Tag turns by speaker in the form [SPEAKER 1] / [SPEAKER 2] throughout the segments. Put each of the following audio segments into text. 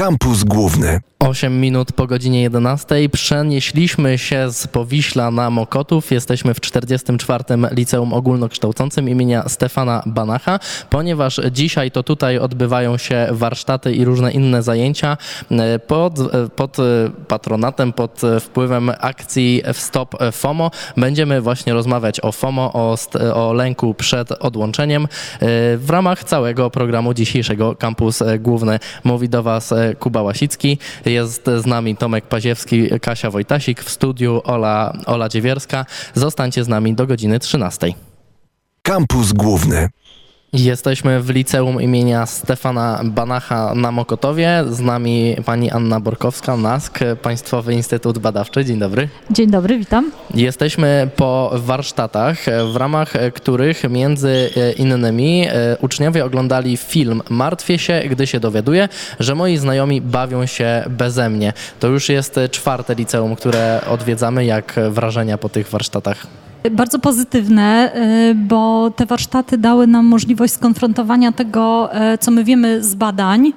[SPEAKER 1] Kampus Główny.
[SPEAKER 2] 8 minut po godzinie 11 przenieśliśmy się z Powiśla na Mokotów. Jesteśmy w 44. Liceum Ogólnokształcącym imienia Stefana Banacha, ponieważ dzisiaj to tutaj odbywają się warsztaty i różne inne zajęcia e, pod, e, pod e, patronatem, pod wpływem akcji Stop FOMO. Będziemy właśnie rozmawiać o FOMO, o, o lęku przed odłączeniem w ramach całego programu dzisiejszego Kampus Główny. Mówi do Was Kuba Łasicki. Jest z nami Tomek Paziewski, Kasia Wojtasik, w studiu Ola, Ola Dziewierska. Zostańcie z nami do godziny 13.
[SPEAKER 1] Kampus Główny.
[SPEAKER 2] Jesteśmy w liceum imienia Stefana Banacha na Mokotowie. Z nami pani Anna Borkowska, NASK, Państwowy Instytut Badawczy. Dzień dobry.
[SPEAKER 3] Dzień dobry, witam.
[SPEAKER 2] Jesteśmy po warsztatach, w ramach których między innymi e, uczniowie oglądali film Martwię się, gdy się dowiaduję, że moi znajomi bawią się beze mnie. To już jest czwarte liceum, które odwiedzamy. Jak wrażenia po tych warsztatach?
[SPEAKER 3] Bardzo pozytywne, y, bo te warsztaty dały nam możliwość skonfrontowania tego, y, co my wiemy z badań,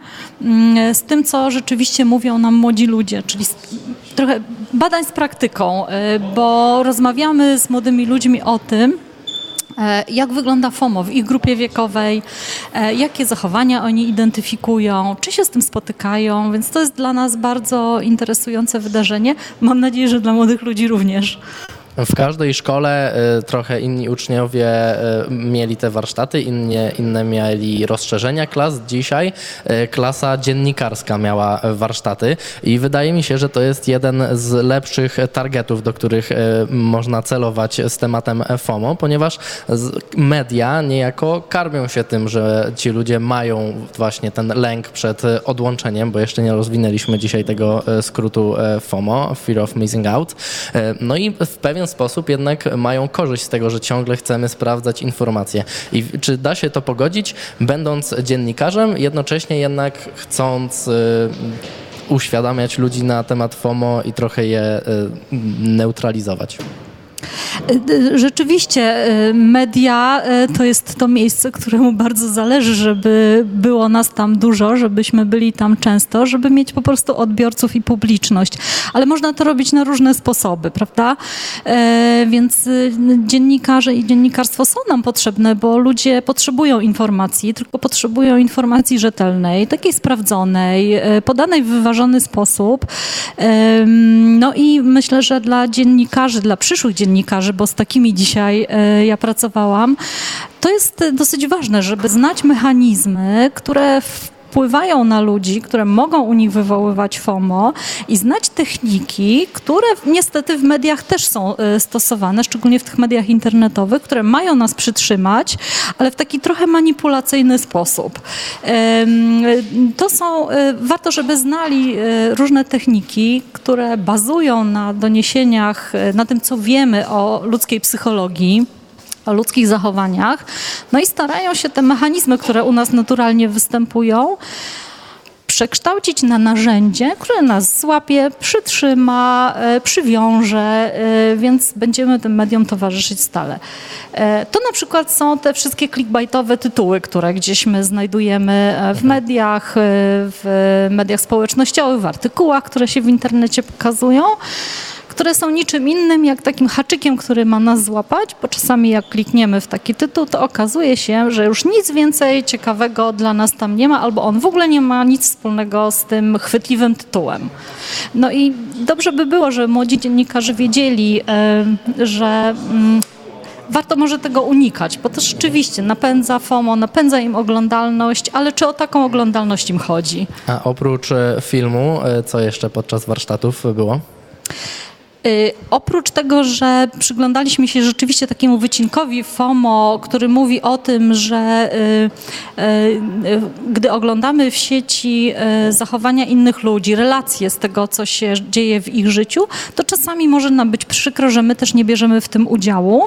[SPEAKER 3] y, z tym, co rzeczywiście mówią nam młodzi ludzie, czyli trochę badań z praktyką, bo rozmawiamy z młodymi ludźmi o tym, jak wygląda FOMO w ich grupie wiekowej, jakie zachowania oni identyfikują, czy się z tym spotykają, więc to jest dla nas bardzo interesujące wydarzenie. Mam nadzieję, że dla młodych ludzi również.
[SPEAKER 2] W każdej szkole y, trochę inni uczniowie y, mieli te warsztaty, innie, inne mieli rozszerzenia klas. Dzisiaj y, klasa dziennikarska miała warsztaty i wydaje mi się, że to jest jeden z lepszych targetów, do których można celować z tematem FOMO, ponieważ media niejako karmią się tym, że ci ludzie mają właśnie ten lęk przed odłączeniem, bo jeszcze nie rozwinęliśmy dzisiaj tego skrótu FOMO, Fear of Missing Out. No i w pewien pewien sposób jednak mają korzyść z tego, że ciągle chcemy sprawdzać informacje. I czy da się to pogodzić, będąc dziennikarzem, jednocześnie jednak chcąc y, uświadamiać ludzi na temat FOMO i trochę je y, neutralizować?
[SPEAKER 3] Rzeczywiście y, media y, to jest to miejsce, któremu bardzo zależy, żeby było nas tam dużo, żebyśmy byli tam często, żeby mieć po prostu odbiorców i publiczność. Ale można to robić na różne sposoby, prawda? E, więc dziennikarze i dziennikarstwo są nam potrzebne, bo ludzie potrzebują informacji, tylko potrzebują informacji rzetelnej, takiej sprawdzonej, e, podanej w wyważony sposób. No i myślę, że dla dziennikarzy, dla przyszłych dziennikarzy, dziennikarzy, bo z takimi dzisiaj e, ja pracowałam, to jest dosyć ważne, żeby znać mechanizmy, które wpływają na ludzi, które mogą u nich wywoływać FOMO i znać techniki, które niestety w mediach też są e, stosowane, szczególnie w tych mediach internetowych, które mają nas przytrzymać, ale w taki trochę manipulacyjny sposób. To są, e, warto, żeby znali e, różne techniki, które bazują na doniesieniach, na tym, co wiemy o ludzkiej psychologii o ludzkich zachowaniach. No i starają się te mechanizmy, które u nas naturalnie występują, przekształcić na narzędzie, które nas złapie, przytrzyma, e, przywiąże, e, więc będziemy tym mediom towarzyszyć stale. E, to na przykład są te wszystkie clickbaitowe tytuły, które gdzieś my znajdujemy w mhm. mediach, w mediach społecznościowych, w artykułach, które się w internecie pokazują które są niczym innym jak takim haczykiem, który ma nas złapać, bo czasami jak klikniemy w taki tytuł, to okazuje się, że już nic więcej ciekawego dla nas tam nie ma, albo on w ogóle nie ma nic wspólnego z tym chwytliwym tytułem. No i dobrze by było, że młodzi dziennikarze wiedzieli, że mm, warto może tego unikać, bo to rzeczywiście napędza FOMO, napędza im oglądalność, ale czy o taką oglądalność im chodzi?
[SPEAKER 2] A oprócz e, filmu, e, co jeszcze podczas warsztatów było?
[SPEAKER 3] Y, oprócz tego, że przyglądaliśmy się rzeczywiście takiemu wycinkowi FOMO, który mówi o tym, że y, y, gdy oglądamy w sieci zachowania innych ludzi, relacje z tego, co się dzieje w ich życiu, to czasami może nam być przykro, że my też nie bierzemy w tym udziału.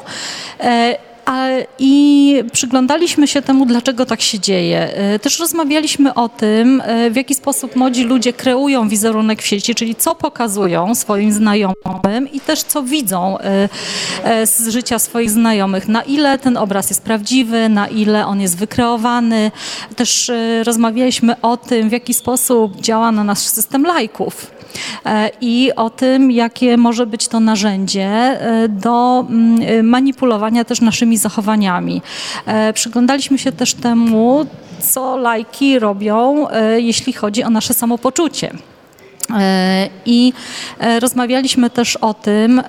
[SPEAKER 3] I przyglądaliśmy się temu, dlaczego tak się dzieje. E, Też rozmawialiśmy o tym, e, w jaki sposób młodzi ludzie kreują wizerunek w sieci, czyli co pokazują swoim znajomym i też co widzą e, z życia swoich znajomych. Na ile ten obraz jest prawdziwy, na ile on jest wykreowany. Też rozmawialiśmy o tym, w jaki sposób działa na nasz system lajków i o tym, jakie może być to narzędzie e, do mm, e, manipulowania też naszymi zachowaniami. E, Przyglądaliśmy się też temu, co lajki robią, e, jeśli chodzi o nasze samopoczucie. E, I e, rozmawialiśmy też o tym,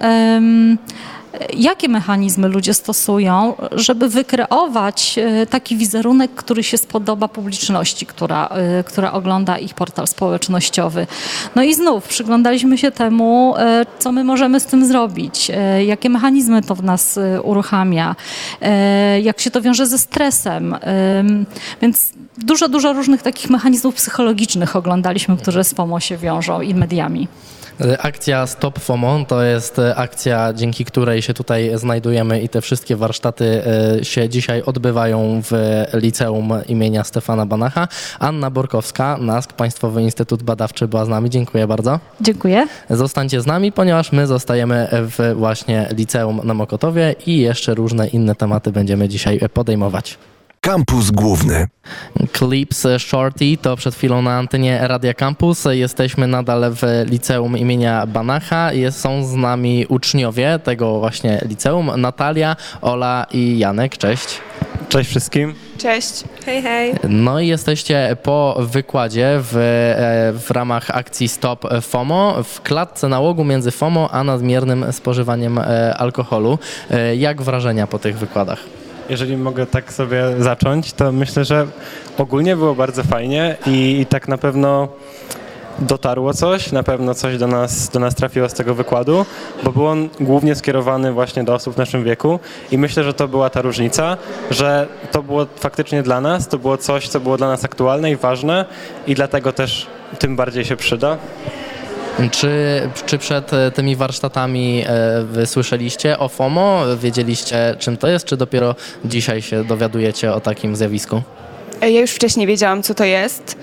[SPEAKER 3] jakie mechanizmy ludzie stosują, żeby wykreować e, taki wizerunek, który się spodoba publiczności, która, e, która ogląda ich portal społecznościowy. No i znów przyglądaliśmy się temu, e, co my możemy z tym zrobić, jakie mechanizmy to w nas uruchamia, jak się to wiąże ze stresem. Em, Więc dużo, dużo różnych takich mechanizmów psychologicznych oglądaliśmy, które z FOMO się wiążą i mediami.
[SPEAKER 2] Akcja Stop FOMO to jest e, akcja, dzięki której się tutaj znajdujemy i te wszystkie warsztaty e, się dzisiaj odbywają w liceum imienia Stefana Banacha. Anna Borkowska, NASK, Państwowy Instytut Badawczy była z nami. Dziękuję bardzo.
[SPEAKER 3] Dziękuję.
[SPEAKER 2] Zostańcie z nami, ponieważ my zostajemy w właśnie liceum na Mokotowie i jeszcze różne inne tematy będziemy dzisiaj podejmować.
[SPEAKER 1] Kampus Główny.
[SPEAKER 2] Clips Shorty to przed chwilą na antenie Radia Campus. Jesteśmy nadal w liceum imienia Banacha. Jest, są z nami uczniowie tego właśnie liceum. Natalia, Ola i Janek. Cześć.
[SPEAKER 4] Cześć wszystkim.
[SPEAKER 5] Cześć. Hej, hej.
[SPEAKER 2] No i jesteście po wykładzie w, e, w ramach akcji Stop FOMO w klatce nałogu między FOMO a nadmiernym spożywaniem e, alkoholu. E, Jak wrażenia po tych wykładach?
[SPEAKER 4] Jeżeli mogę tak sobie zacząć, to myślę, że ogólnie było bardzo fajnie i, i tak na pewno dotarło coś, na pewno coś do nas, do nas trafiło z tego wykładu, bo był on głównie skierowany właśnie do osób w naszym wieku i myślę, że to była ta różnica, że to było faktycznie dla nas, to było coś, co było dla nas aktualne i ważne i dlatego też tym bardziej się przyda.
[SPEAKER 2] Czy, czy przed e, tymi warsztatami e, słyszeliście o FOMO? Wiedzieliście, czym to jest, czy dopiero dzisiaj się dowiadujecie o takim zjawisku?
[SPEAKER 5] E, Ja już wcześniej wiedziałam, co to jest.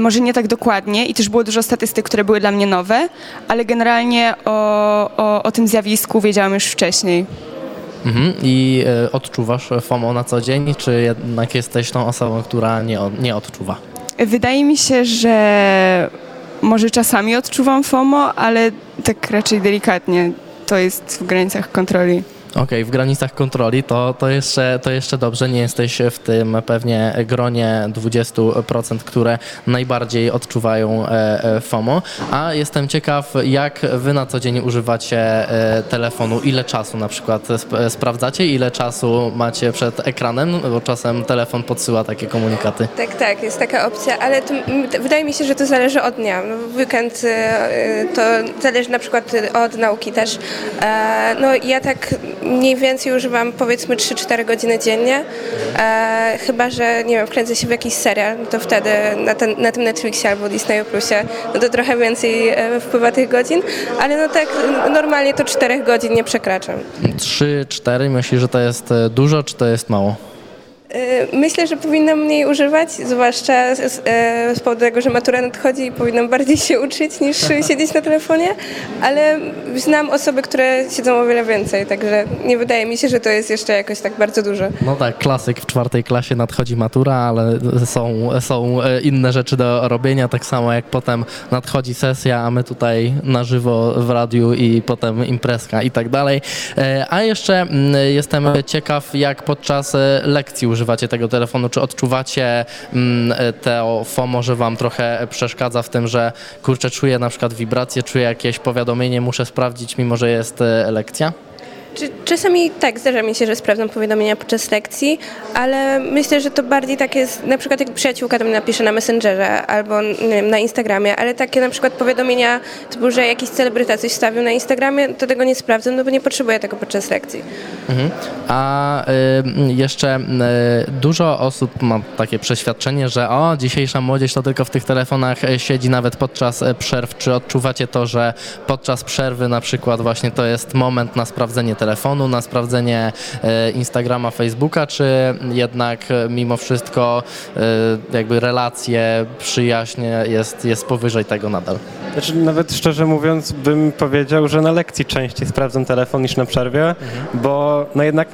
[SPEAKER 5] Może nie tak dokładnie i też było dużo statystyk, które były dla mnie nowe, ale generalnie o, o, o tym zjawisku wiedziałam już wcześniej.
[SPEAKER 2] Mhm. I odczuwasz FOMO na co dzień, czy jednak jesteś tą osobą, która nie, nie odczuwa?
[SPEAKER 5] Wydaje mi się, że może czasami odczuwam FOMO, ale tak raczej delikatnie. To jest w granicach kontroli.
[SPEAKER 2] Okej, w granicach kontroli to, to, jeszcze, to jeszcze dobrze. Nie jesteś w tym pewnie gronie 20%, które najbardziej odczuwają e, e, FOMO. A jestem ciekaw, jak wy na co dzień używacie e, telefonu, ile czasu na przykład sp- sprawdzacie, ile czasu macie przed ekranem, bo czasem telefon podsyła takie komunikaty.
[SPEAKER 6] Tak, tak, jest taka opcja, ale to, wydaje mi się, że to zależy od dnia. No, w weekend to zależy na przykład od nauki też. No ja tak mniej więcej używam powiedzmy 3-4 godziny dziennie, e, chyba, że nie wiem, wkręcę się w jakiś serial, to wtedy na, ten, na tym Netflixie albo Disneyu Plusie, no to trochę więcej e, wpływa tych godzin, ale no tak normalnie to 4 godzin nie przekraczam.
[SPEAKER 2] 3-4, myślisz, że to jest e, dużo, czy to jest mało?
[SPEAKER 6] Y, Myślę, że powinnam mniej używać, zwłaszcza z, z, e, z powodu tego, że matura nadchodzi i powinnam bardziej się uczyć niż siedzieć na telefonie, ale znam osoby, które siedzą o wiele więcej, także nie wydaje mi się, że to jest jeszcze jakoś tak bardzo dużo.
[SPEAKER 2] No tak, klasyk w czwartej klasie nadchodzi matura, ale są, są e, inne rzeczy do robienia, tak samo jak potem nadchodzi sesja, a my tutaj na żywo w radiu i potem imprezka i tak dalej. E, A jeszcze mm, jestem ciekaw, jak podczas e, lekcji używacie tego telefonu, czy odczuwacie mm, e, to FOMO, że wam trochę przeszkadza w tym, że kurczę, czuję na przykład wibrację, czuję jakieś powiadomienie, muszę sprawdzić, mimo że jest e, lekcja?
[SPEAKER 6] Czasami tak, zdarza mi się, że sprawdzam powiadomienia podczas lekcji, ale myślę, że to bardziej tak jest, na przykład jak przyjaciółka do mnie napisze na Messengerze albo wiem, na Instagramie, ale takie na przykład powiadomienia typu, że jakiś celebryta coś wstawił na Instagramie, to tego nie sprawdzam, no bo nie potrzebuję tego podczas lekcji.
[SPEAKER 2] Mhm. A y, jeszcze y, dużo osób ma takie przeświadczenie, że o, dzisiejsza młodzież to tylko w tych telefonach e, siedzi nawet podczas e, przerw. Czy odczuwacie to, że podczas przerwy na przykład właśnie to jest moment na sprawdzenie telefonu, na sprawdzenie e, Instagrama, Facebooka, czy jednak e, mimo wszystko e, jakby relacje, przyjaźnie jest, jest powyżej tego nadal?
[SPEAKER 4] Znaczy, nawet szczerze mówiąc, bym powiedział, że na lekcji częściej sprawdzam telefon niż na przerwie, bo no jednak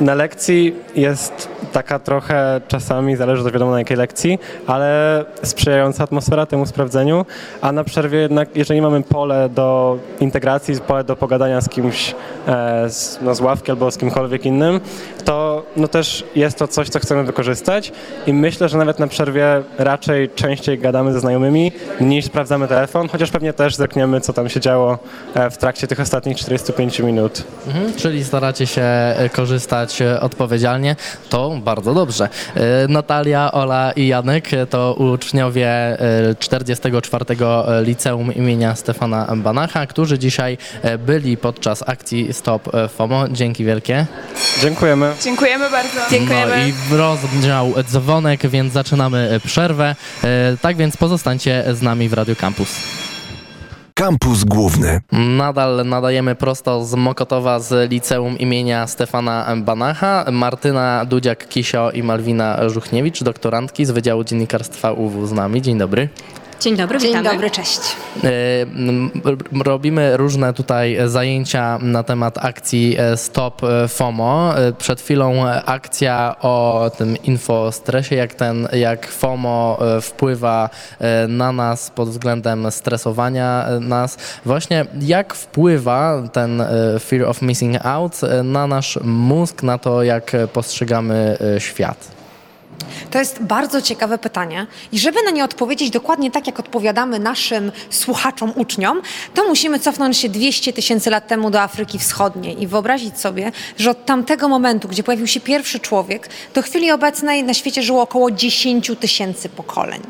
[SPEAKER 4] na lekcji jest taka trochę czasami, zależy to wiadomo na jakiej lekcji, ale sprzyjająca atmosfera temu sprawdzeniu, a na przerwie jednak, jeżeli mamy pole do integracji, pole do pogadania z kimś e, z, no, z ławki albo z kimkolwiek innym, to no też jest to coś, co chcemy wykorzystać. I myślę, że nawet na przerwie raczej częściej gadamy ze znajomymi niż sprawdzamy telefon, chociaż pewnie też zerkniemy, co tam się działo e, w trakcie tych ostatnich 45 minut.
[SPEAKER 2] Mhm, czyli staracie się e, korzystać e, odpowiedzialnie, to bardzo dobrze. E, Natalia, Ola i Janek e, to uczniowie e, 44. Liceum imienia Stefana Banacha, którzy dzisiaj e, byli podczas akcji Stop e, FOMO. Dzięki wielkie.
[SPEAKER 4] Dziękujemy.
[SPEAKER 5] Dziękujemy bardzo.
[SPEAKER 6] Dziękujemy.
[SPEAKER 2] No i rozbrzmiał dzwonek, więc zaczynamy e, przerwę. E, Tak więc pozostańcie z nami w Radio Campus.
[SPEAKER 1] Kampus Główny.
[SPEAKER 2] Nadal nadajemy prosto z Mokotowa z liceum imienia Stefana Banacha. Martyna Dudziak-Kisio i Malwina Żuchniewicz, doktorantki z Wydziału Dziennikarstwa UW z nami. Dzień dobry.
[SPEAKER 7] Dzień dobry,
[SPEAKER 8] Dzień
[SPEAKER 7] witamy.
[SPEAKER 8] dobry, cześć.
[SPEAKER 2] E, Robimy różne tutaj zajęcia na temat akcji e, Stop e, FOMO. Przed chwilą akcja o tym infostresie, jak ten, jak FOMO wpływa na nas pod względem stresowania nas. Właśnie jak wpływa ten fear of missing out na nasz mózg, na to, jak postrzegamy świat.
[SPEAKER 8] To jest bardzo ciekawe pytanie i żeby na nie odpowiedzieć dokładnie tak, jak odpowiadamy naszym słuchaczom, uczniom, to musimy cofnąć się 200 tysięcy lat temu do Afryki Wschodniej i wyobrazić sobie, że od tamtego momentu, gdzie pojawił się pierwszy człowiek, do chwili obecnej na świecie żyło około 10 tysięcy pokoleń.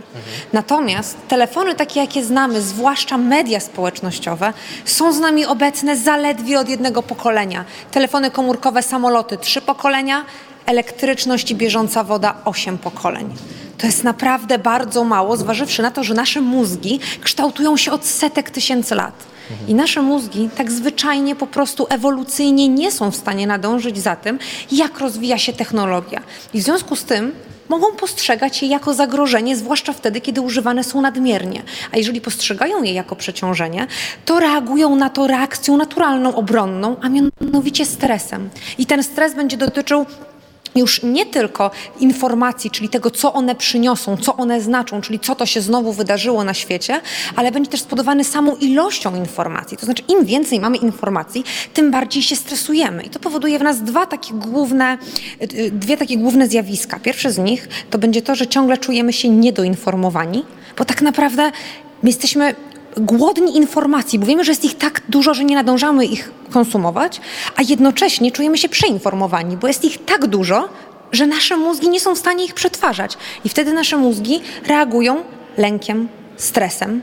[SPEAKER 8] Natomiast telefony takie, jakie znamy, zwłaszcza media społecznościowe, są z nami obecne zaledwie od jednego pokolenia. Telefony komórkowe, samoloty, trzy pokolenia, elektryczność i bieżąca woda osiem pokoleń. To jest naprawdę bardzo mało, zważywszy na to, że nasze mózgi kształtują się od setek tysięcy lat. I nasze mózgi tak zwyczajnie, po prostu ewolucyjnie nie są w stanie nadążyć za tym, jak rozwija się technologia. I w związku z tym mogą postrzegać je jako zagrożenie, zwłaszcza wtedy, kiedy używane są nadmiernie. A jeżeli postrzegają je jako przeciążenie, to reagują na to reakcją naturalną, obronną, a mianowicie stresem. I ten stres będzie dotyczył już nie tylko informacji, czyli tego, co one przyniosą, co one znaczą, czyli co to się znowu wydarzyło na świecie, ale będzie też spodobany samą ilością informacji. To znaczy, im więcej mamy informacji, tym bardziej się stresujemy. I to powoduje w nas dwa takie główne, dwie takie główne zjawiska. Pierwsze z nich to będzie to, że ciągle czujemy się niedoinformowani, bo tak naprawdę my jesteśmy głodni informacji, bo wiemy, że jest ich tak dużo, że nie nadążamy ich konsumować, a jednocześnie czujemy się przeinformowani, bo jest ich tak dużo, że nasze mózgi nie są w stanie ich przetwarzać. I wtedy nasze mózgi reagują lękiem, stresem.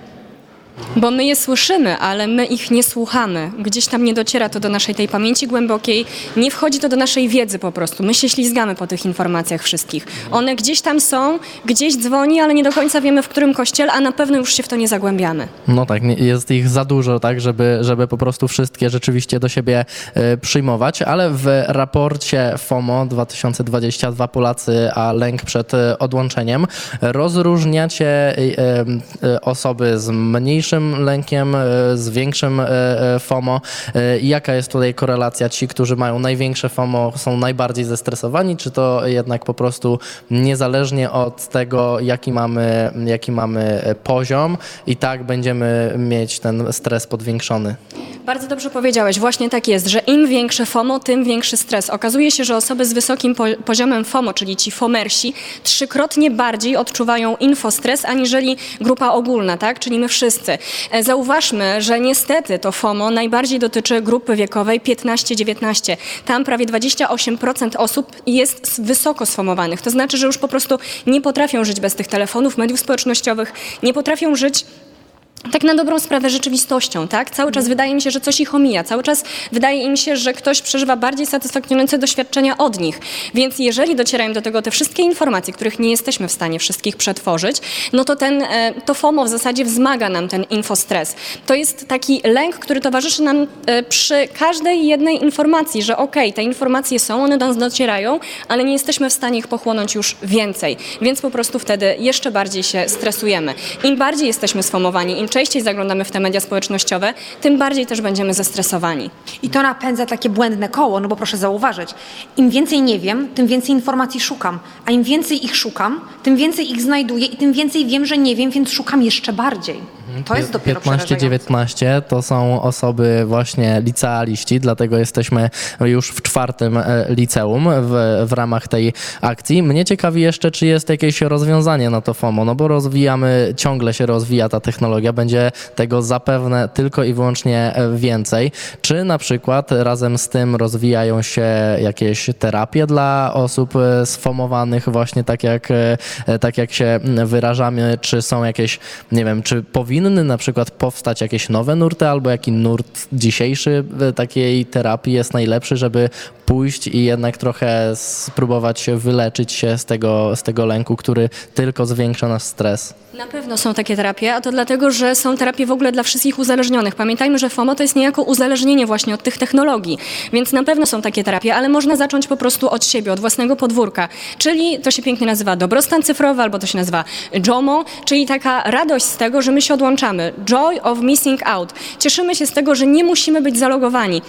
[SPEAKER 7] Bo my je słyszymy, ale my ich nie słuchamy. Gdzieś tam nie dociera to do naszej tej pamięci głębokiej, nie wchodzi to do naszej wiedzy po prostu. My się ślizgamy po tych informacjach wszystkich. One gdzieś tam są, gdzieś dzwoni, ale nie do końca wiemy w którym kościele, a na pewno już się w to nie zagłębiamy.
[SPEAKER 2] No tak, jest ich za dużo, tak, żeby, żeby po prostu wszystkie rzeczywiście do siebie e, przyjmować, ale w raporcie FOMO 2022 Polacy, a lęk przed e, odłączeniem rozróżniacie e, osoby z mniejszym lękiem, e, z większym e, e, FOMO. Jaka jest tutaj korelacja? Ci, którzy mają największe FOMO są najbardziej zestresowani, czy to jednak po prostu niezależnie od tego, jaki mamy, jaki mamy poziom i tak będziemy mieć ten stres podwiększony.
[SPEAKER 7] Bardzo dobrze powiedziałeś, właśnie tak jest, że im większe FOMO, tym większy stres. Okazuje się, że osoby z wysokim po poziomem FOMO, czyli ci fomersi, trzykrotnie bardziej odczuwają infostres, aniżeli grupa ogólna, tak? czyli my wszyscy. E, Zauważmy, że niestety to FOMO najbardziej dotyczy grupy wiekowej 15-19. Tam prawie 28% osób jest wysoko sfomowanych. To znaczy, że już po prostu nie potrafią żyć bez tych telefonów, mediów społecznościowych, nie potrafią żyć tak na dobrą sprawę rzeczywistością, tak? Cały czas wydaje mi się, że coś ich omija, cały czas wydaje im się, że ktoś przeżywa bardziej satysfakcjonujące doświadczenia od nich. Więc jeżeli docierają do tego te wszystkie informacje, których nie jesteśmy w stanie wszystkich przetworzyć, no to ten, e, to FOMO w zasadzie wzmaga nam ten infostres. To jest taki lęk, który towarzyszy nam e, przy każdej jednej informacji, że okej, te informacje są, one do nas docierają, ale nie jesteśmy w stanie ich pochłonąć już więcej. Więc po prostu wtedy jeszcze bardziej się stresujemy. Im bardziej jesteśmy sfomowani, im częściej zaglądamy w te media społecznościowe, tym bardziej też będziemy zestresowani.
[SPEAKER 8] I to napędza takie błędne koło, no bo proszę zauważyć, im więcej nie wiem, tym więcej informacji szukam, a im więcej ich szukam, tym więcej ich znajduję i tym więcej wiem, że nie wiem, więc szukam jeszcze bardziej. To jest dopiero przerażające.
[SPEAKER 2] 15-19 to są osoby właśnie licealiści, dlatego jesteśmy już w czwartym e, liceum w, w ramach tej akcji. Mnie ciekawi jeszcze, czy jest jakieś rozwiązanie na to FOMO, no bo rozwijamy, ciągle się rozwija ta technologia, będzie tego zapewne tylko i wyłącznie e, więcej. Czy na przykład razem z tym rozwijają się jakieś terapie dla osób e, sfomowanych właśnie tak jak, e, tak jak się wyrażamy, czy są jakieś, nie wiem, czy powinny na przykład powstać jakieś nowe nurty, albo jaki nurt dzisiejszy takiej terapii jest najlepszy, żeby pójść i jednak trochę spróbować wyleczyć się z tego, z tego lęku, który tylko zwiększa nasz stres.
[SPEAKER 7] Na pewno są takie terapie, a to dlatego, że są terapie w ogóle dla wszystkich uzależnionych. Pamiętajmy, że FOMO to jest niejako uzależnienie właśnie od tych technologii, więc na pewno są takie terapie, ale można zacząć po prostu od siebie, od własnego podwórka, czyli to się pięknie nazywa dobrostan cyfrowy, albo to się nazywa JOMO, czyli taka radość z tego, że my się odłączamy. Joy of missing out. Cieszymy się z tego, że nie musimy być zalogowani.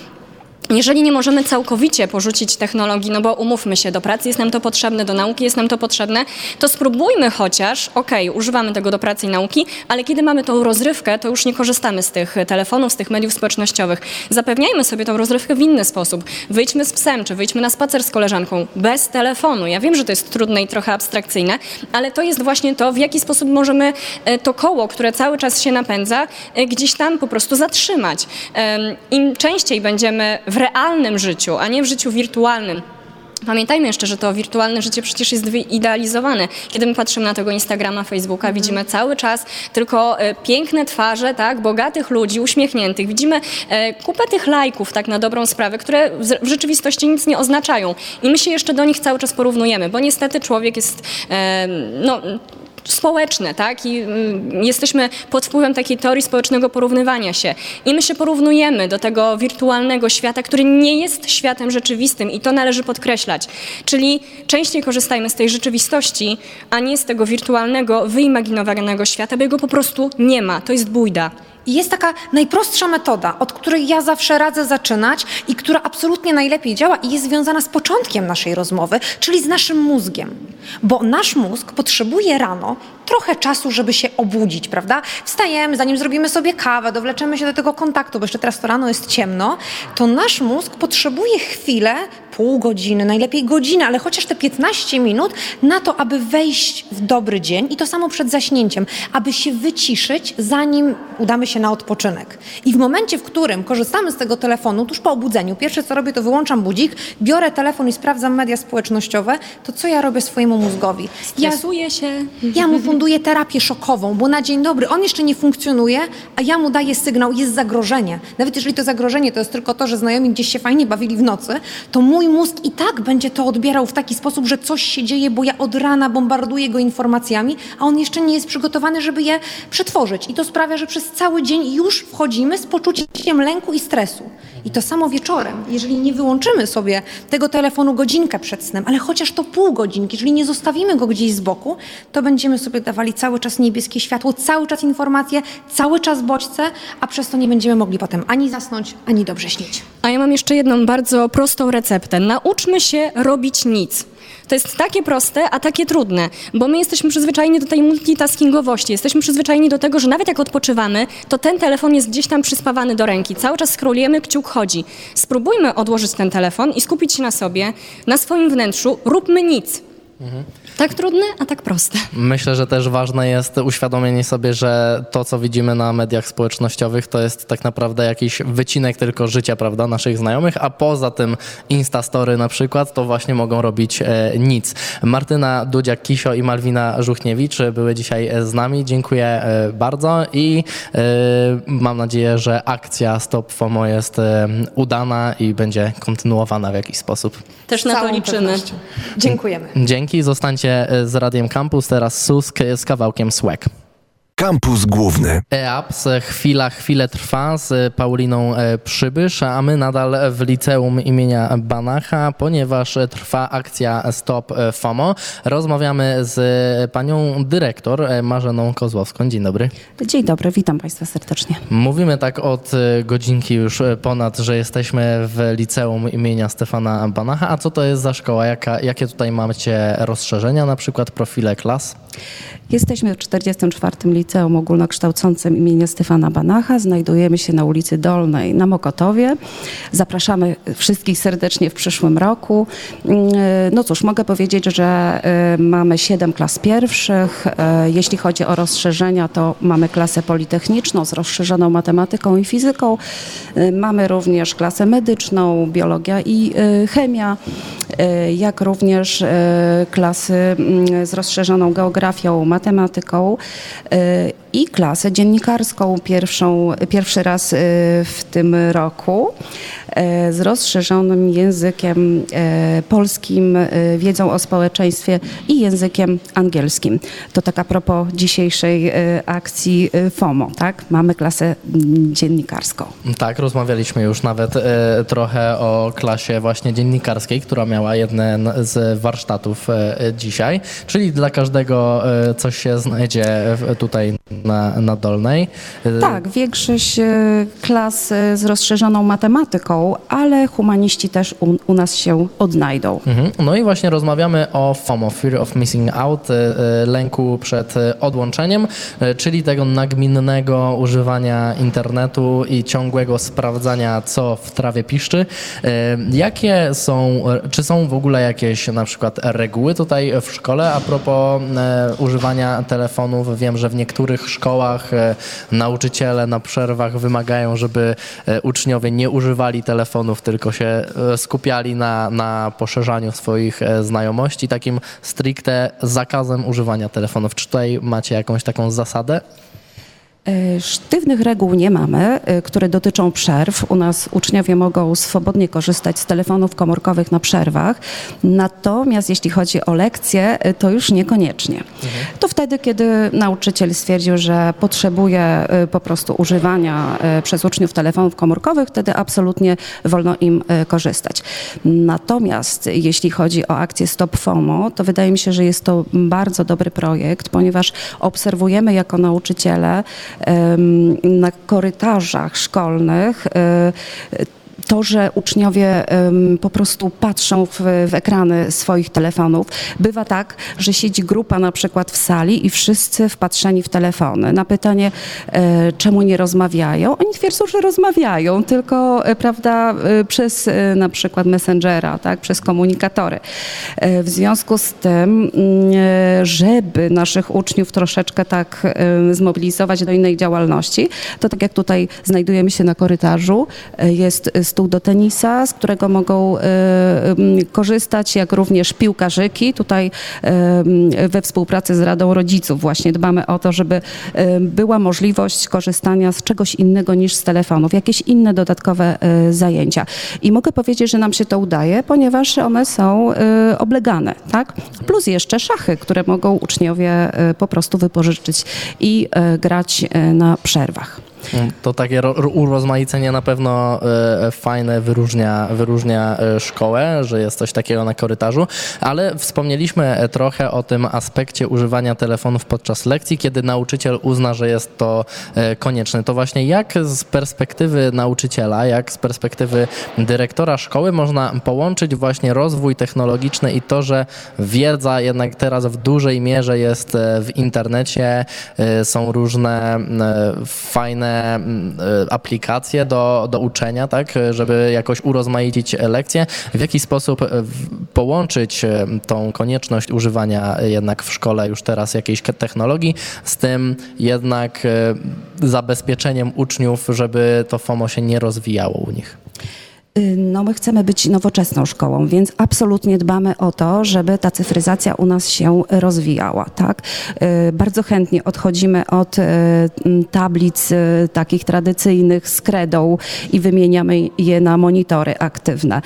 [SPEAKER 7] Jeżeli nie możemy całkowicie porzucić technologii, no bo umówmy się, do pracy jest nam to potrzebne, do nauki jest nam to potrzebne, to spróbujmy chociaż, okej, używamy tego do pracy i nauki, ale kiedy mamy tą rozrywkę, to już nie korzystamy z tych telefonów, z tych mediów społecznościowych. Zapewniajmy sobie tą rozrywkę w inny sposób. Wyjdźmy z psem, czy wyjdźmy na spacer z koleżanką bez telefonu. Ja wiem, że to jest trudne i trochę abstrakcyjne, ale to jest właśnie to, w jaki sposób możemy e, to koło, które cały czas się napędza, e, gdzieś tam po prostu zatrzymać. Im częściej będziemy w realnym życiu, a nie w życiu wirtualnym. Pamiętajmy jeszcze, że to wirtualne życie przecież jest wyidealizowane. Kiedy my patrzymy na tego Instagrama, Facebooka, widzimy cały czas tylko e, piękne twarze, tak, bogatych ludzi, uśmiechniętych. Widzimy e, kupę tych lajków, tak na dobrą sprawę, które w, w rzeczywistości nic nie oznaczają. I my się jeszcze do nich cały czas porównujemy, bo niestety człowiek jest, e, no, społeczne, tak? I mm, jesteśmy pod wpływem takiej teorii społecznego porównywania się. I my się porównujemy do tego wirtualnego świata, który nie jest światem rzeczywistym i to należy podkreślać. Czyli częściej korzystajmy z tej rzeczywistości, a nie z tego wirtualnego, wyimaginowanego świata, bo jego po prostu nie ma. To jest bójda.
[SPEAKER 8] I jest taka najprostsza metoda, od której ja zawsze radzę zaczynać i która absolutnie najlepiej działa i jest związana z początkiem naszej rozmowy, czyli z naszym mózgiem. Bo nasz mózg potrzebuje rano trochę czasu, żeby się obudzić, prawda? Wstajemy, zanim zrobimy sobie kawę, dowleczemy się do tego kontaktu, bo jeszcze teraz to rano jest ciemno, to nasz mózg potrzebuje chwilę, pół godziny, najlepiej godzinę, ale chociaż te 15 minut na to, aby wejść w dobry dzień i to samo przed zaśnięciem, aby się wyciszyć, zanim udamy się na odpoczynek. I w momencie, w którym korzystamy z tego telefonu, tuż po obudzeniu, pierwsze co robię, to wyłączam budzik, biorę telefon i sprawdzam media społecznościowe, to co ja robię swojemu mózgowi? Ja,
[SPEAKER 7] Stresuje się.
[SPEAKER 8] ja mu funduję terapię szokową, bo na dzień dobry on jeszcze nie funkcjonuje, a ja mu daję sygnał, jest zagrożenie. Nawet jeżeli to zagrożenie to jest tylko to, że znajomi gdzieś się fajnie bawili w nocy, to mój mózg i tak będzie to odbierał w taki sposób, że coś się dzieje, bo ja od rana bombarduję go informacjami, a on jeszcze nie jest przygotowany, żeby je przetworzyć. I to sprawia, że przez cały dzień już wchodzimy z poczuciem lęku i stresu. I to samo wieczorem, jeżeli nie wyłączymy sobie tego telefonu godzinkę przed snem, ale chociaż to pół godzinki, jeżeli nie zostawimy go gdzieś z boku, to będziemy sobie dawali cały czas niebieskie światło, cały czas informacje, cały czas bodźce, a przez to nie będziemy mogli potem ani zasnąć, ani dobrze śnić.
[SPEAKER 7] A ja mam jeszcze jedną bardzo prostą receptę. Nauczmy się robić nic. To jest takie proste, a takie trudne, bo my jesteśmy przyzwyczajeni do tej multitaskingowości. Jesteśmy przyzwyczajeni do tego, że nawet jak odpoczywamy, to ten telefon jest gdzieś tam przyspawany do ręki. Cały czas scrollujemy, kciuk chodzi. Spróbujmy odłożyć ten telefon i skupić się na sobie, na swoim wnętrzu. Róbmy nic. Tak trudne, a tak proste.
[SPEAKER 2] Myślę, że też ważne jest uświadomienie sobie, że to, co widzimy na mediach społecznościowych, to jest tak naprawdę jakiś wycinek tylko życia, prawda, naszych znajomych, a poza tym Instastory na przykład, to właśnie mogą robić e, nic. Martyna Dudziak-Kisio i Malwina Żuchniewicz były dzisiaj z nami. Dziękuję e, bardzo i e, mam nadzieję, że akcja Stop FOMO jest e, udana i będzie kontynuowana w jakiś sposób.
[SPEAKER 7] Też na to liczymy.
[SPEAKER 8] pewnością. Dziękujemy.
[SPEAKER 2] Dzięki, zostańcie e, z Radiem Campus, teraz Susk z kawałkiem Swag.
[SPEAKER 1] Kampus Główny.
[SPEAKER 2] EAPS chwila, chwilę trwa z Pauliną e, Przybysz, a my nadal w liceum imienia Banacha, ponieważ trwa akcja Stop FOMO. Rozmawiamy z panią dyrektor e, Marzeną Kozłowską. Dzień dobry.
[SPEAKER 9] Dzień dobry, witam Państwa serdecznie.
[SPEAKER 2] Mówimy tak od e, godzinki już ponad, że jesteśmy w liceum imienia Stefana Banacha. A co to jest za szkoła? Jaka, jakie tutaj macie rozszerzenia, na przykład profile klas?
[SPEAKER 9] Jesteśmy w 44. Liceum Ogólnokształcącym imienia Stefana Banacha. Znajdujemy się na ulicy Dolnej na Mokotowie. Zapraszamy wszystkich serdecznie w przyszłym roku. Mm, No cóż, mogę powiedzieć, że y, mamy 7 klas pierwszych. Y, Jeśli chodzi o rozszerzenia, to mamy klasę politechniczną z rozszerzoną matematyką i fizyką. Y, Mamy również klasę medyczną, biologia i chemia, jak również klasy mm, z rozszerzoną geografią, matematyką uh, i klasę dziennikarską pierwszą, pierwszy raz y, w tym roku y, z rozszerzonym językiem y, polskim, wiedzą o społeczeństwie i językiem angielskim. To tak a propos dzisiejszej akcji FOMO, tak? Mamy klasę dziennikarską.
[SPEAKER 2] Tak, rozmawialiśmy już nawet trochę o klasie właśnie dziennikarskiej, która miała jeden z warsztatów dzisiaj, czyli dla każdego coś się znajdzie tutaj na, na Dolnej. E,
[SPEAKER 9] Tak, większość e, klas e, z rozszerzoną matematyką, ale humaniści też u, u nas się odnajdą.
[SPEAKER 2] Mhm. No i właśnie rozmawiamy o FOMO, Fear of Missing Out, lęku przed odłączeniem, czyli tego nagminnego używania internetu i ciągłego sprawdzania, co w trawie piszczy. Jakie są, czy są w ogóle jakieś na przykład reguły tutaj w szkole a propos używania telefonów? Wiem, że w niektórych szkołach e, nauczyciele na przerwach wymagają, żeby e, uczniowie nie używali telefonów, tylko się e, skupiali na, na poszerzaniu swoich znajomości, takim stricte zakazem używania telefonów. Czy tutaj macie jakąś taką zasadę?
[SPEAKER 9] E, Sztywnych reguł nie mamy, e, które dotyczą przerw. U nas uczniowie mogą swobodnie korzystać z telefonów komórkowych na przerwach. Natomiast jeśli chodzi o lekcje, e, to już niekoniecznie. To wtedy, kiedy nauczyciel stwierdził, że potrzebuje po prostu używania przez uczniów telefonów komórkowych, wtedy absolutnie wolno im korzystać. Natomiast jeśli chodzi o akcję Stop FOMO, to wydaje mi się, że jest to bardzo dobry projekt, ponieważ obserwujemy jako nauczyciele na korytarzach szkolnych e, to, że uczniowie po prostu patrzą w, w ekrany swoich telefonów. Bywa tak, że siedzi grupa na przykład w sali i wszyscy wpatrzeni w telefony. Na pytanie, e, czemu nie rozmawiają, oni twierdzą, że rozmawiają, tylko e, prawda, e, przez na przykład Messengera, tak, przez komunikatory. W związku z tym, mm, żeby naszych uczniów troszeczkę tak zmobilizować do innej działalności, to tak jak tutaj znajdujemy się na korytarzu, jest stół do tenisa, z którego mogą e, m, korzystać, jak również piłkarzyki. Tutaj m, we współpracy z Radą Rodziców właśnie dbamy o to, żeby była możliwość korzystania z czegoś innego niż z telefonów, jakieś inne dodatkowe zajęcia. I mogę powiedzieć, że nam się to udaje, ponieważ one są oblegane, tak? Plus jeszcze szachy, które mogą uczniowie po prostu wypożyczyć i grać na przerwach.
[SPEAKER 2] To takie ro- ro- urozmaicenie na pewno e, fajne, wyróżnia, wyróżnia e, szkołę, że jest coś takiego na korytarzu, ale wspomnieliśmy e, trochę o tym aspekcie używania telefonów podczas lekcji, kiedy nauczyciel uzna, że jest to konieczne. To właśnie jak z perspektywy nauczyciela, jak z perspektywy dyrektora szkoły można połączyć właśnie rozwój technologiczny i to, że wiedza jednak teraz w dużej mierze jest w internecie, są różne fajne e, aplikacje do, do uczenia, tak, żeby jakoś urozmaicić lekcje. W jaki sposób e, połączyć e, tą konieczność używania jednak w szkole już teraz jakiejś technologii z tym jednak zabezpieczeniem uczniów, żeby to FOMO się nie rozwijało u nich?
[SPEAKER 9] Y, No, my chcemy być nowoczesną szkołą, więc absolutnie dbamy o to, żeby ta cyfryzacja u nas się rozwijała. Tak? Y, Bardzo chętnie odchodzimy od y, tablic takich tradycyjnych z kredą i wymieniamy je na monitory aktywne.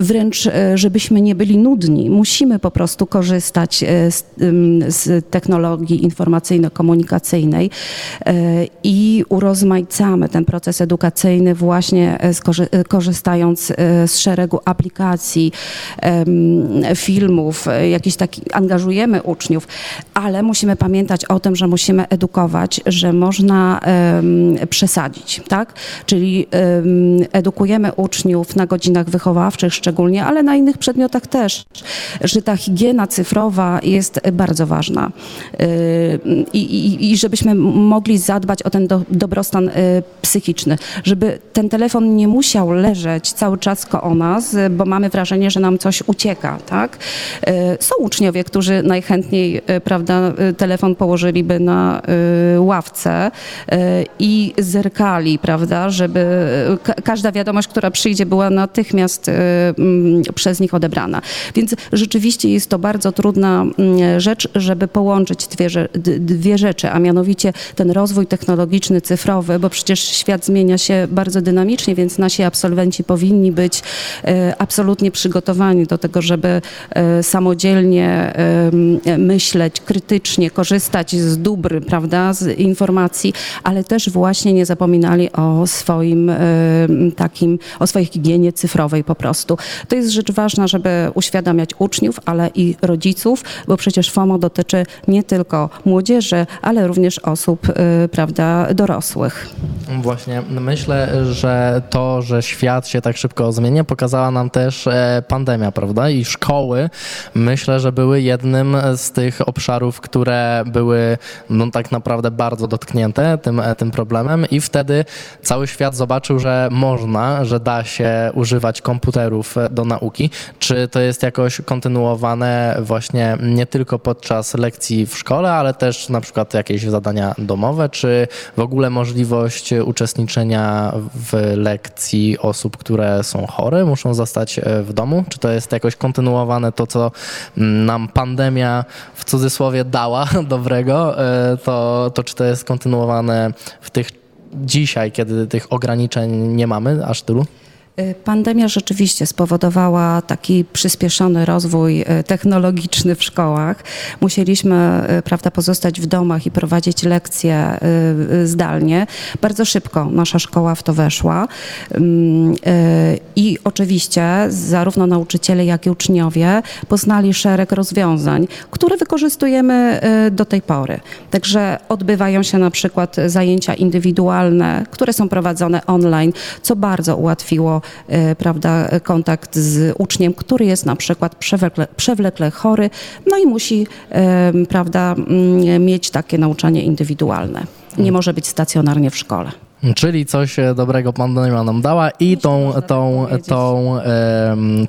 [SPEAKER 9] Wręcz, żebyśmy nie byli nudni, musimy po prostu korzystać z, z technologii informacyjno-komunikacyjnej i urozmaicamy ten proces edukacyjny właśnie y, korzystając y, z szeregu aplikacji, filmów, y, jakiś taki, angażujemy uczniów, ale musimy pamiętać o tym, że musimy edukować, że można przesadzić, tak? Czyli em, edukujemy uczniów na godzinach wychowawczych szczególnie, ale na innych przedmiotach też, że ta higiena cyfrowa jest bardzo ważna Y, i, i, i żebyśmy mogli zadbać o ten do, dobrostan y, psychiczny, żeby ten telefon nie musiał leżeć cały czas koło nas, bo mamy wrażenie, że nam coś ucieka, tak? Y, Są uczniowie, którzy najchętniej, y, prawda, y, telefon położyliby na ławce i zerkali, prawda, żeby ka- każda wiadomość, która przyjdzie, była natychmiast przez nich odebrana. Więc rzeczywiście jest to bardzo trudna mm, rzecz, żeby połączyć dwie, dwie rzeczy, a mianowicie ten rozwój technologiczny, cyfrowy, bo przecież świat zmienia się bardzo dynamicznie, więc nasi absolwenci powinni być e, absolutnie przygotowani do tego, żeby e, samodzielnie myśleć, krytycznie korzystać z dóbr, prawda, z informacji, ale też właśnie nie zapominali o swoim e, takim, o swojej higienie cyfrowej po prostu. To jest rzecz ważna, żeby uświadamiać uczniów, ale i rodziców, bo przecież FOMO dotyczy nie tylko młodzieży, ale również osób, prawda, dorosłych.
[SPEAKER 2] Właśnie myślę, że to, że świat się tak szybko zmienia, pokazała nam też e, pandemia, prawda? I szkoły myślę, że były jednym z tych obszarów, które były no, tak naprawdę bardzo dotknięte tym, e, tym problemem i wtedy cały świat zobaczył, że można, że da się używać komputerów e, do nauki. Czy to jest jakoś kontynuowane właśnie nie tylko podczas lekcji w szkole, ale też na przykład jakieś zadania domowe, czy w ogóle możliwość uczestniczenia w lekcji osób, które są chore, muszą zostać e, w domu? Czy to jest jakoś kontynuowane to, co mm, nam pandemia w cudzysłowie dała dobrego, e, to, to czy to jest kontynuowane w tych dzisiaj, kiedy tych ograniczeń nie mamy aż tylu?
[SPEAKER 9] Pandemia rzeczywiście spowodowała taki przyspieszony rozwój y, technologiczny w szkołach. Musieliśmy y, prawda, pozostać w domach i prowadzić lekcje y, zdalnie. Bardzo szybko nasza szkoła w to weszła. Y, I oczywiście zarówno nauczyciele, jak i uczniowie poznali szereg rozwiązań, które wykorzystujemy do tej pory. Także odbywają się na przykład zajęcia indywidualne, które są prowadzone online, co bardzo ułatwiło e, prawda, kontakt z uczniem, który jest na przykład przewlekle, przewlekle chory, no i musi e, prawda, mm, mieć takie nauczanie indywidualne. Nie może być stacjonarnie w szkole.
[SPEAKER 2] Czyli coś e, dobrego pandemia nam dała i tą, tą, tą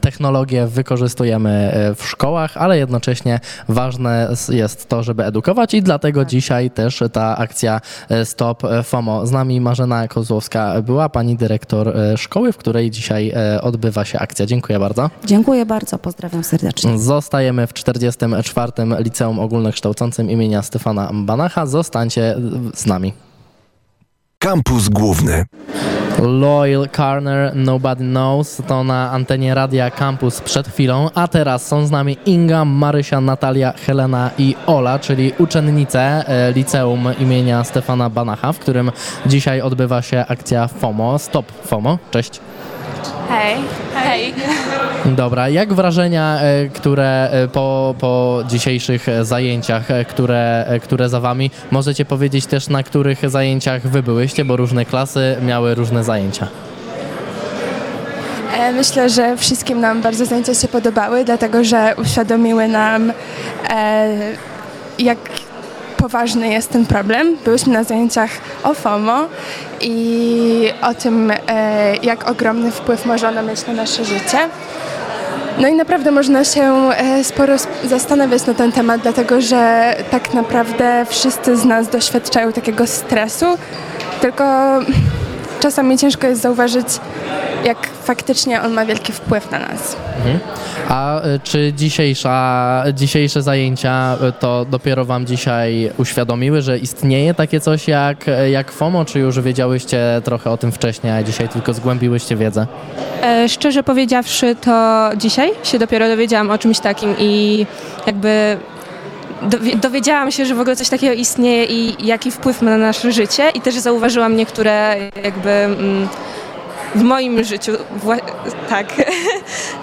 [SPEAKER 2] technologię wykorzystujemy e, w szkołach, ale jednocześnie ważne jest to, żeby edukować i dlatego dzisiaj też ta akcja e, Stop FOMO. Z nami Marzena Kozłowska była, pani dyrektor szkoły, w której dzisiaj odbywa się akcja. Dziękuję bardzo.
[SPEAKER 9] Dziękuję bardzo, pozdrawiam serdecznie.
[SPEAKER 2] Zostajemy w 44. Liceum Ogólnokształcącym imienia Stefana Banacha. Zostańcie z nami.
[SPEAKER 1] Kampus Główny.
[SPEAKER 2] Loyal Carner, Nobody Knows, to na antenie Radia Campus przed chwilą, a teraz są z nami Inga, Marysia, Natalia, Helena i Ola, czyli uczennice e, liceum imienia Stefana Banacha, w którym dzisiaj odbywa się akcja FOMO, Stop FOMO. Cześć.
[SPEAKER 5] Hej. Hej.
[SPEAKER 2] Dobra, jak wrażenia, e, które e, po, po dzisiejszych zajęciach, e, które, które za wami, możecie powiedzieć też na których zajęciach wy byłyście, bo różne klasy miały różne zajęcia.
[SPEAKER 5] Myślę, że wszystkim nam bardzo zajęcia się podobały, dlatego że uświadomiły nam, jak poważny jest ten problem. Byłyśmy na zajęciach o FOMO i o tym, jak ogromny wpływ może ona mieć na nasze życie. No i naprawdę można się e, sporo sp- zastanawiać na ten temat, dlatego że tak naprawdę wszyscy z nas doświadczają takiego stresu, tylko czasami ciężko jest zauważyć, jak faktycznie on ma wielki wpływ na nas.
[SPEAKER 2] A y, czy dzisiejsza, dzisiejsze zajęcia y, to dopiero wam dzisiaj uświadomiły, że istnieje takie coś jak, jak FOMO, czy już wiedziałyście trochę o tym wcześniej, a dzisiaj tylko zgłębiłyście wiedzę?
[SPEAKER 10] E, szczerze powiedziawszy, to dzisiaj się dopiero dowiedziałam o czymś takim i jakby dowi- dowiedziałam się, że w ogóle coś takiego istnieje i jaki wpływ ma na nasze życie i też zauważyłam niektóre jakby mm, w moim życiu, tak.
[SPEAKER 2] To,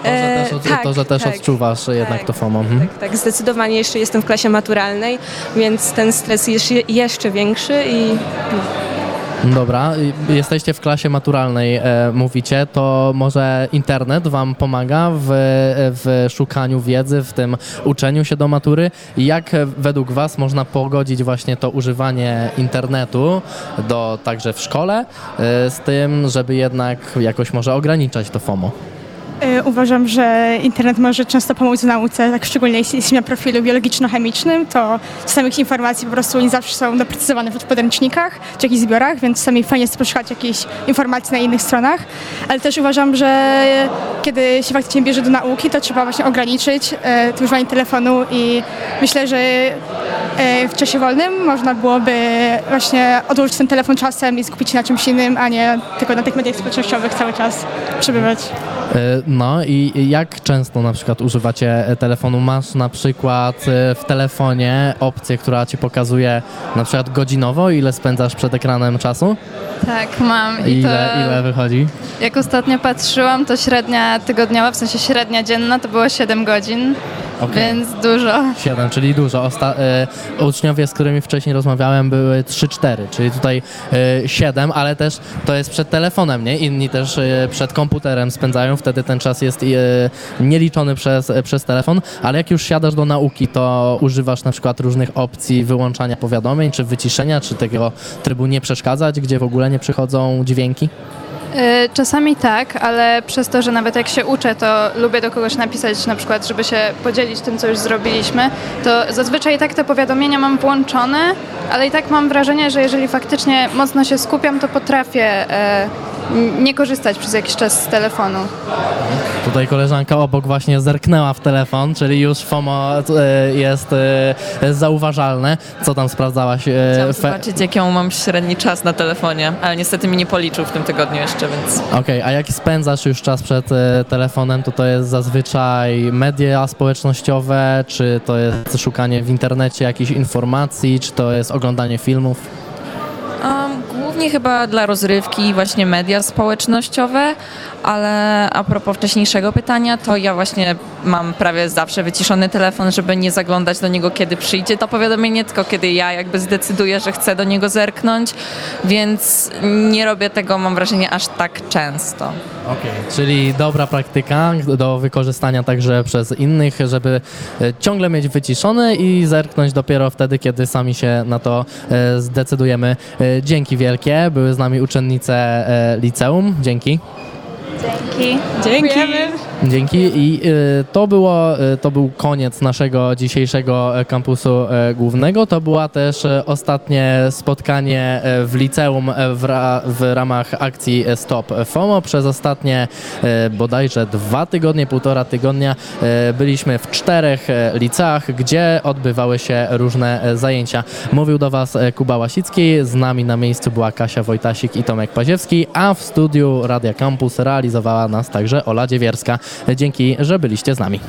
[SPEAKER 2] że
[SPEAKER 10] E,
[SPEAKER 2] też, od,
[SPEAKER 10] tak,
[SPEAKER 2] to, że też
[SPEAKER 10] tak.
[SPEAKER 2] odczuwasz jednak
[SPEAKER 10] tak,
[SPEAKER 2] to FOMO. Mhm.
[SPEAKER 10] Tak, zdecydowanie jeszcze jestem w klasie maturalnej, więc ten stres jest je- jeszcze większy i
[SPEAKER 2] Dobra, y, jesteście w klasie maturalnej, e, mówicie, to może internet wam pomaga w, w szukaniu wiedzy, w tym uczeniu się do matury. Jak e, według was można pogodzić właśnie to używanie internetu do, także w szkole e, z tym, żeby jednak jakoś może ograniczać to FOMO?
[SPEAKER 11] Y, Uważam, że internet może często pomóc w nauce, tak szczególnie jeśli jesteśmy na profilu biologiczno-chemicznym, to samych informacji po prostu nie zawsze są doprecyzowane w podręcznikach czy jakichś zbiorach, więc czasami fajnie jest poszukać jakichś informacji na innych stronach, ale też uważam, że kiedy się faktycznie bierze do nauki, to trzeba właśnie ograniczyć e, to używanie telefonu i myślę, że e, w czasie wolnym można byłoby właśnie odłożyć ten telefon czasem i skupić się na czymś innym, a nie tylko na tych mediach społecznościowych cały czas przebywać.
[SPEAKER 2] E, No i jak często na przykład używacie e, telefonu? Masz na przykład e, w telefonie opcję, która ci pokazuje na przykład godzinowo, ile spędzasz przed ekranem czasu?
[SPEAKER 12] Tak, mam. I
[SPEAKER 2] Ile,
[SPEAKER 12] to,
[SPEAKER 2] ile wychodzi?
[SPEAKER 12] jak ostatnio patrzyłam, to średnia tygodniowa, w sensie średnia dzienna, to było 7 godzin,
[SPEAKER 2] Okej.
[SPEAKER 12] więc dużo.
[SPEAKER 2] 7, czyli dużo. Osta- e, uczniowie, z którymi wcześniej rozmawiałem, były 3-4, czyli tutaj 7, ale też to jest przed telefonem, nie? Inni też e, przed komputerem spędzają, wtedy ten czas jest e, nieliczony przez, e, przez telefon, ale jak już siadasz do nauki, to używasz na przykład różnych opcji wyłączania powiadomień, czy wyciszenia, czy tego trybu nie przeszkadzać, gdzie w ogóle nie przychodzą dźwięki?
[SPEAKER 12] Y, Czasami tak, ale przez to, że nawet jak się uczę, to lubię do kogoś napisać na przykład, żeby się podzielić tym, co już zrobiliśmy, to zazwyczaj tak te powiadomienia mam włączone, ale i tak mam wrażenie, że jeżeli faktycznie mocno się skupiam, to potrafię e, nie korzystać przez jakiś czas z telefonu.
[SPEAKER 2] Tutaj koleżanka obok właśnie zerknęła w telefon, czyli już FOMO e, jest e, zauważalne. Co tam sprawdzałaś? e,
[SPEAKER 13] Chciałam zobaczyć, jaki mam średni czas na telefonie, ale niestety mi nie policzył w tym tygodniu jeszcze, więc...
[SPEAKER 2] Okej, a jak spędzasz już czas przed e, telefonem, to to jest zazwyczaj media społecznościowe, czy to jest szukanie w internecie jakichś informacji, czy to jest oglądanie filmów?
[SPEAKER 13] Um, głównie chyba dla rozrywki właśnie media społecznościowe, ale a propos wcześniejszego pytania, to ja właśnie mam prawie zawsze wyciszony telefon, żeby nie zaglądać do niego, kiedy przyjdzie to powiadomienie, tylko kiedy ja jakby zdecyduję, że chcę do niego zerknąć, więc nie robię tego, mam wrażenie, aż tak często.
[SPEAKER 2] Okej, czyli dobra praktyka do wykorzystania także przez innych, żeby e, ciągle mieć wyciszone i zerknąć dopiero wtedy, kiedy sami się na to e, zdecydujemy. E, Dzięki wielkie, były z nami uczennice e, liceum. Dzięki.
[SPEAKER 12] Dzięki.
[SPEAKER 10] dzięki.
[SPEAKER 2] Dzięki i y, to było, y, to był koniec naszego dzisiejszego e, kampusu e, głównego. To była też e, ostatnie spotkanie w liceum w, ra, w ramach akcji Stop FOMO. Przez ostatnie bodajże dwa tygodnie, półtora tygodnia byliśmy w czterech liceach, gdzie odbywały się różne zajęcia. Mówił do Was Kuba Łasicki, z nami na miejscu była Kasia Wojtasik i Tomek Paziewski, a w studiu Radia Campus realizowała nas także Ola Dziewierska. Dzięki, że byliście z nami.